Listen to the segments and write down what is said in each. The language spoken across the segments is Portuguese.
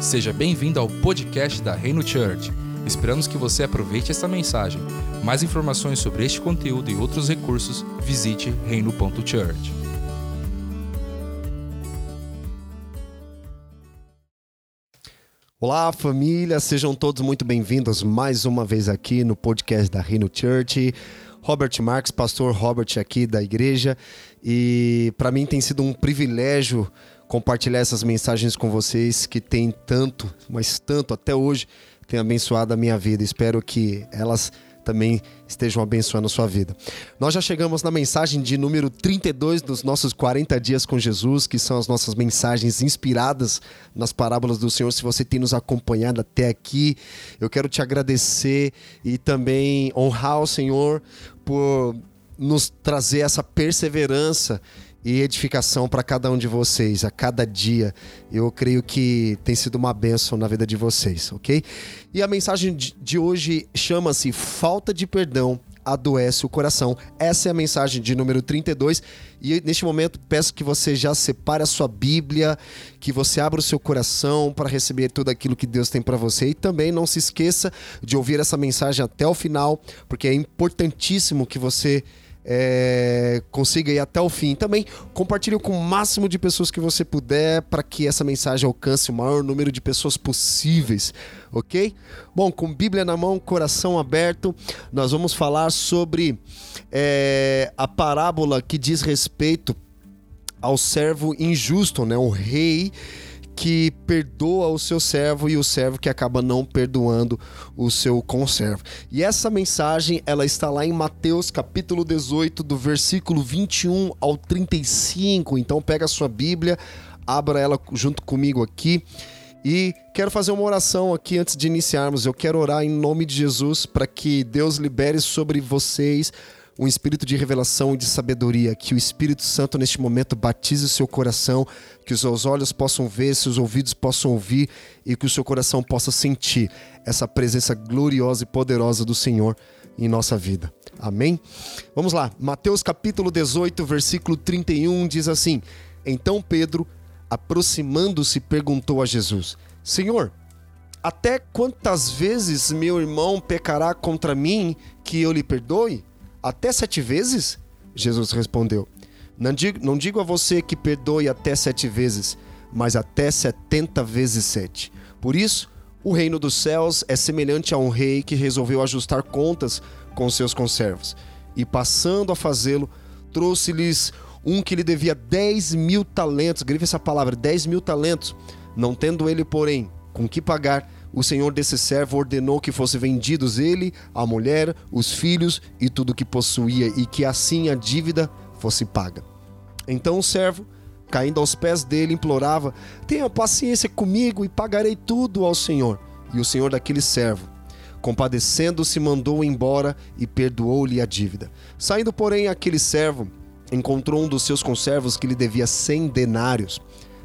Seja bem-vindo ao podcast da Reino Church. Esperamos que você aproveite esta mensagem. Mais informações sobre este conteúdo e outros recursos, visite reino.church. Olá, família, sejam todos muito bem-vindos mais uma vez aqui no podcast da Reino Church. Robert Marques, pastor Robert aqui da igreja, e para mim tem sido um privilégio compartilhar essas mensagens com vocês que tem tanto, mas tanto até hoje, tem abençoado a minha vida. Espero que elas também estejam abençoando a sua vida. Nós já chegamos na mensagem de número 32 dos nossos 40 dias com Jesus, que são as nossas mensagens inspiradas nas parábolas do Senhor. Se você tem nos acompanhado até aqui, eu quero te agradecer e também honrar o Senhor por nos trazer essa perseverança e edificação para cada um de vocês a cada dia. Eu creio que tem sido uma bênção na vida de vocês, ok? E a mensagem de hoje chama-se Falta de Perdão adoece o coração. Essa é a mensagem de número 32. E neste momento peço que você já separe a sua Bíblia, que você abra o seu coração para receber tudo aquilo que Deus tem para você. E também não se esqueça de ouvir essa mensagem até o final, porque é importantíssimo que você é, consiga ir até o fim. Também compartilhe com o máximo de pessoas que você puder para que essa mensagem alcance o maior número de pessoas possíveis, ok? Bom, com Bíblia na mão, coração aberto, nós vamos falar sobre é, a parábola que diz respeito ao servo injusto, né? O rei que perdoa o seu servo e o servo que acaba não perdoando o seu conservo. E essa mensagem, ela está lá em Mateus capítulo 18, do versículo 21 ao 35. Então pega a sua Bíblia, abra ela junto comigo aqui. E quero fazer uma oração aqui antes de iniciarmos. Eu quero orar em nome de Jesus para que Deus libere sobre vocês um espírito de revelação e de sabedoria, que o Espírito Santo neste momento batize o seu coração, que os seus olhos possam ver, seus ouvidos possam ouvir e que o seu coração possa sentir essa presença gloriosa e poderosa do Senhor em nossa vida. Amém? Vamos lá, Mateus capítulo 18, versículo 31 diz assim: Então Pedro, aproximando-se, perguntou a Jesus: Senhor, até quantas vezes meu irmão pecará contra mim que eu lhe perdoe? Até sete vezes? Jesus respondeu: não digo, não digo a você que perdoe até sete vezes, mas até setenta vezes sete. Por isso, o reino dos céus é semelhante a um rei que resolveu ajustar contas com seus conservos. E passando a fazê-lo, trouxe-lhes um que lhe devia dez mil talentos. Grife essa palavra: dez mil talentos. Não tendo ele, porém, com que pagar, o senhor desse servo ordenou que fossem vendidos ele, a mulher, os filhos e tudo que possuía, e que assim a dívida fosse paga. Então o servo, caindo aos pés dele, implorava: Tenha paciência comigo e pagarei tudo ao senhor. E o senhor daquele servo, compadecendo-se, mandou embora e perdoou-lhe a dívida. Saindo, porém, aquele servo encontrou um dos seus conservos que lhe devia cem denários.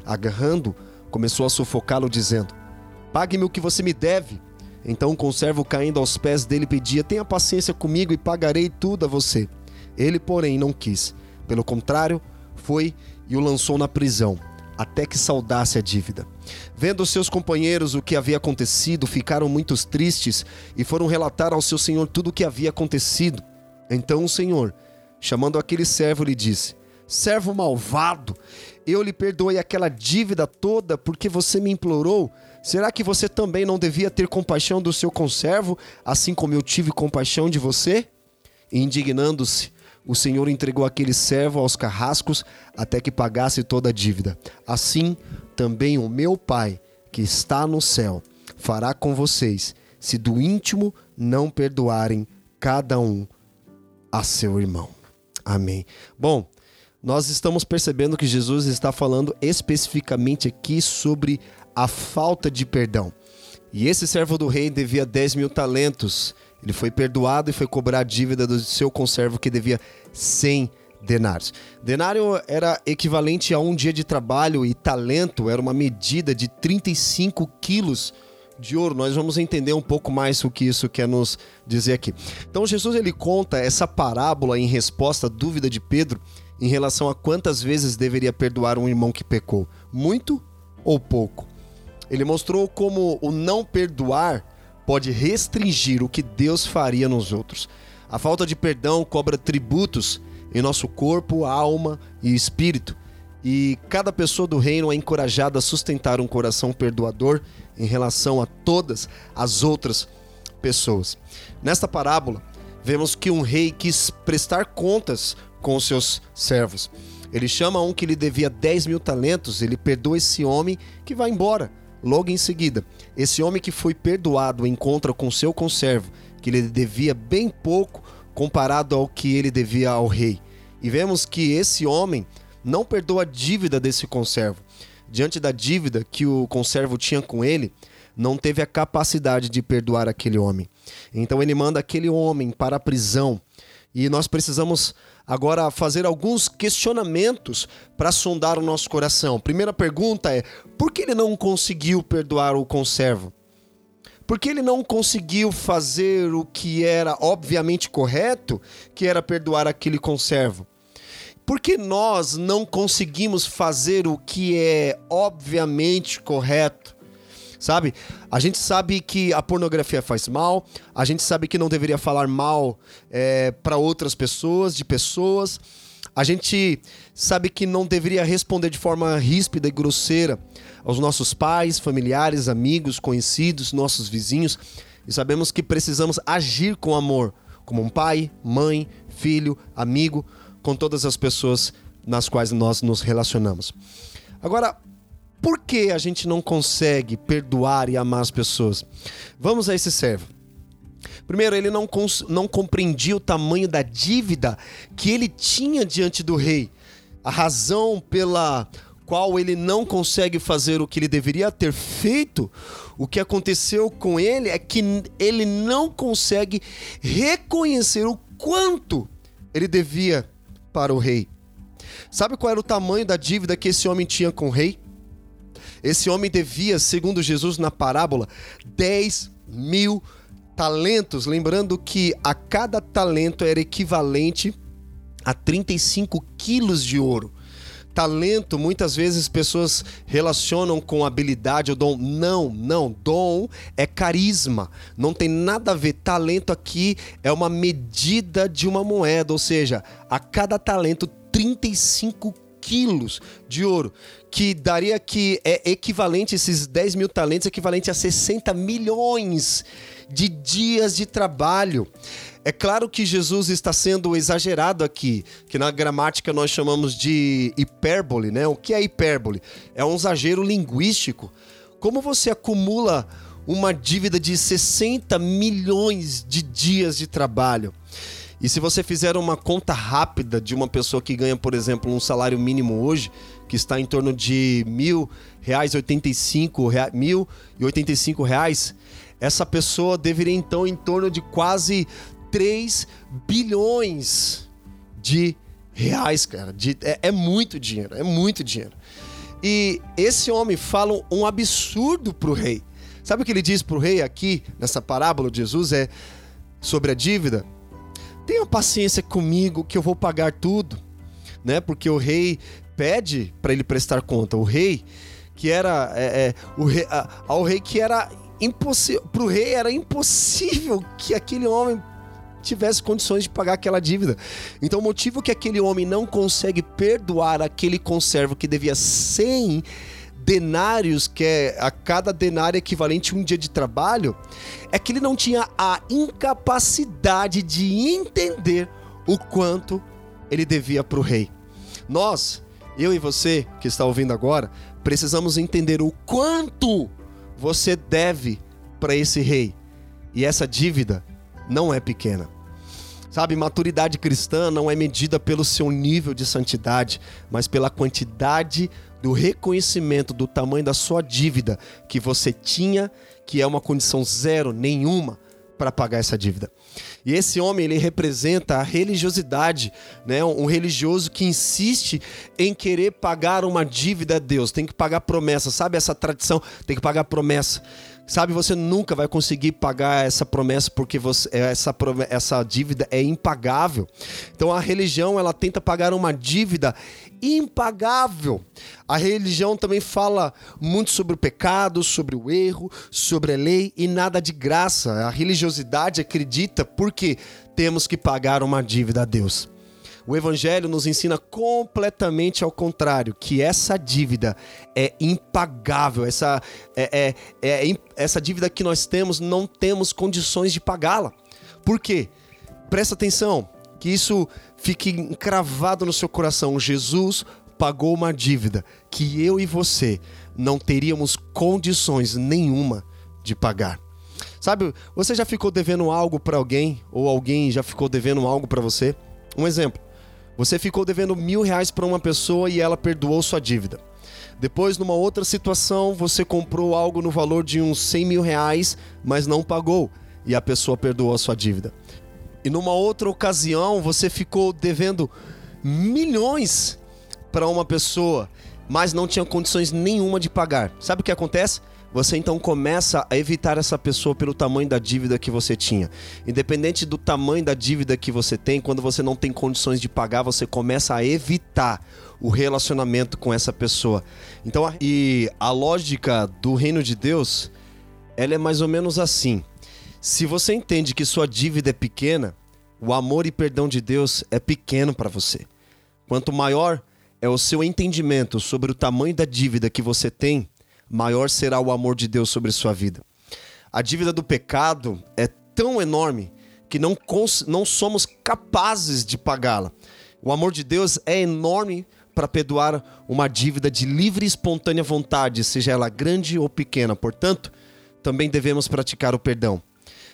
Agarrando, começou a sufocá-lo, dizendo: Pague-me o que você me deve. Então o conservo, caindo aos pés dele, pedia: Tenha paciência comigo e pagarei tudo a você. Ele, porém, não quis. Pelo contrário, foi e o lançou na prisão, até que saudasse a dívida. Vendo seus companheiros o que havia acontecido, ficaram muito tristes e foram relatar ao seu senhor tudo o que havia acontecido. Então o senhor, chamando aquele servo, lhe disse: Servo malvado, eu lhe perdoei aquela dívida toda porque você me implorou. Será que você também não devia ter compaixão do seu conservo, assim como eu tive compaixão de você? Indignando-se, o Senhor entregou aquele servo aos carrascos até que pagasse toda a dívida. Assim, também o meu Pai, que está no céu, fará com vocês, se do íntimo não perdoarem cada um a seu irmão. Amém. Bom, nós estamos percebendo que Jesus está falando especificamente aqui sobre a falta de perdão. E esse servo do rei devia 10 mil talentos. Ele foi perdoado e foi cobrar a dívida do seu conservo que devia 100 denários. Denário era equivalente a um dia de trabalho e talento era uma medida de 35 quilos de ouro. Nós vamos entender um pouco mais o que isso quer nos dizer aqui. Então Jesus ele conta essa parábola em resposta à dúvida de Pedro em relação a quantas vezes deveria perdoar um irmão que pecou, muito ou pouco. Ele mostrou como o não perdoar pode restringir o que Deus faria nos outros. A falta de perdão cobra tributos em nosso corpo, alma e espírito. E cada pessoa do reino é encorajada a sustentar um coração perdoador em relação a todas as outras pessoas. Nesta parábola, vemos que um rei quis prestar contas com seus servos. Ele chama um que lhe devia 10 mil talentos, ele perdoa esse homem que vai embora. Logo em seguida, esse homem que foi perdoado encontra com seu conservo, que lhe devia bem pouco comparado ao que ele devia ao rei. E vemos que esse homem não perdoa a dívida desse conservo. Diante da dívida que o conservo tinha com ele, não teve a capacidade de perdoar aquele homem. Então ele manda aquele homem para a prisão. E nós precisamos agora fazer alguns questionamentos para sondar o nosso coração. Primeira pergunta é: por que ele não conseguiu perdoar o conservo? Por que ele não conseguiu fazer o que era obviamente correto, que era perdoar aquele conservo? Por que nós não conseguimos fazer o que é obviamente correto? Sabe? A gente sabe que a pornografia faz mal, a gente sabe que não deveria falar mal é, para outras pessoas, de pessoas. A gente sabe que não deveria responder de forma ríspida e grosseira aos nossos pais, familiares, amigos, conhecidos, nossos vizinhos. E sabemos que precisamos agir com amor, como um pai, mãe, filho, amigo, com todas as pessoas nas quais nós nos relacionamos. Agora, por que a gente não consegue perdoar e amar as pessoas? Vamos a esse servo. Primeiro, ele não, não compreendia o tamanho da dívida que ele tinha diante do rei. A razão pela qual ele não consegue fazer o que ele deveria ter feito, o que aconteceu com ele é que ele não consegue reconhecer o quanto ele devia para o rei. Sabe qual era o tamanho da dívida que esse homem tinha com o rei? Esse homem devia, segundo Jesus na parábola, 10 mil talentos. Lembrando que a cada talento era equivalente a 35 quilos de ouro. Talento, muitas vezes pessoas relacionam com habilidade ou dom. Não, não. Dom é carisma. Não tem nada a ver. Talento aqui é uma medida de uma moeda, ou seja, a cada talento, 35 quilos de ouro, que daria que é equivalente, esses 10 mil talentos, equivalente a 60 milhões de dias de trabalho. É claro que Jesus está sendo exagerado aqui, que na gramática nós chamamos de hipérbole, né? O que é hipérbole? É um exagero linguístico. Como você acumula uma dívida de 60 milhões de dias de trabalho? E se você fizer uma conta rápida de uma pessoa que ganha, por exemplo, um salário mínimo hoje, que está em torno de mil reais, 85, mil e 85 reais, essa pessoa deveria então em torno de quase 3 bilhões de reais, cara. De, é, é muito dinheiro, é muito dinheiro. E esse homem fala um absurdo pro rei. Sabe o que ele diz pro rei aqui, nessa parábola de Jesus? É sobre a dívida. Tenha paciência comigo que eu vou pagar tudo, né? Porque o rei pede para ele prestar conta. O rei que era é, é, o rei, a, ao rei que era impossível, para o rei era impossível que aquele homem tivesse condições de pagar aquela dívida. Então, o motivo que aquele homem não consegue perdoar aquele conservo que devia 100 denários, que é a cada denário equivalente a um dia de trabalho, é que ele não tinha a incapacidade de entender o quanto ele devia para o rei. Nós, eu e você que está ouvindo agora, precisamos entender o quanto você deve para esse rei. E essa dívida não é pequena. Sabe, maturidade cristã não é medida pelo seu nível de santidade, mas pela quantidade do reconhecimento do tamanho da sua dívida que você tinha, que é uma condição zero, nenhuma, para pagar essa dívida. E esse homem, ele representa a religiosidade, né? Um religioso que insiste em querer pagar uma dívida a Deus, tem que pagar promessa, sabe essa tradição? Tem que pagar promessa. Sabe, você nunca vai conseguir pagar essa promessa porque você, essa, essa dívida é impagável. Então a religião ela tenta pagar uma dívida impagável. A religião também fala muito sobre o pecado, sobre o erro, sobre a lei e nada de graça. A religiosidade acredita porque temos que pagar uma dívida a Deus. O Evangelho nos ensina completamente ao contrário, que essa dívida é impagável, essa, é, é, é, essa dívida que nós temos, não temos condições de pagá-la. Por quê? Presta atenção, que isso fique encravado no seu coração. Jesus pagou uma dívida que eu e você não teríamos condições nenhuma de pagar. Sabe, você já ficou devendo algo para alguém ou alguém já ficou devendo algo para você? Um exemplo. Você ficou devendo mil reais para uma pessoa e ela perdoou sua dívida. Depois, numa outra situação, você comprou algo no valor de uns 100 mil reais, mas não pagou e a pessoa perdoou a sua dívida. E numa outra ocasião, você ficou devendo milhões para uma pessoa, mas não tinha condições nenhuma de pagar. Sabe o que acontece? Você então começa a evitar essa pessoa pelo tamanho da dívida que você tinha. Independente do tamanho da dívida que você tem, quando você não tem condições de pagar, você começa a evitar o relacionamento com essa pessoa. Então, e a lógica do reino de Deus, ela é mais ou menos assim. Se você entende que sua dívida é pequena, o amor e perdão de Deus é pequeno para você. Quanto maior é o seu entendimento sobre o tamanho da dívida que você tem, maior será o amor de Deus sobre sua vida. A dívida do pecado é tão enorme que não, não somos capazes de pagá-la. O amor de Deus é enorme para perdoar uma dívida de livre e espontânea vontade, seja ela grande ou pequena. Portanto, também devemos praticar o perdão.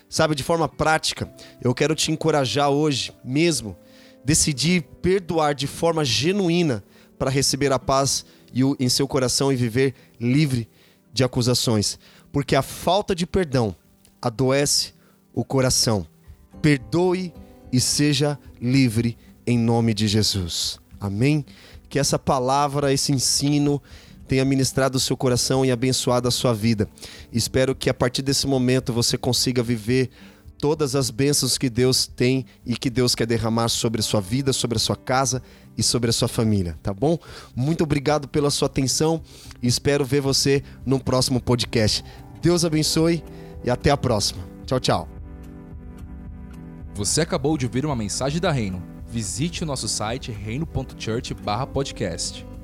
Sabe, de forma prática, eu quero te encorajar hoje mesmo, decidir perdoar de forma genuína para receber a paz e o, em seu coração e viver livre de acusações, porque a falta de perdão adoece o coração. Perdoe e seja livre em nome de Jesus. Amém? Que essa palavra, esse ensino tenha ministrado o seu coração e abençoado a sua vida. Espero que a partir desse momento você consiga viver todas as bênçãos que Deus tem e que Deus quer derramar sobre a sua vida, sobre a sua casa e sobre a sua família, tá bom? Muito obrigado pela sua atenção e espero ver você no próximo podcast. Deus abençoe e até a próxima. Tchau, tchau. Você acabou de ouvir uma mensagem da Reino. Visite o nosso site reino.church/podcast.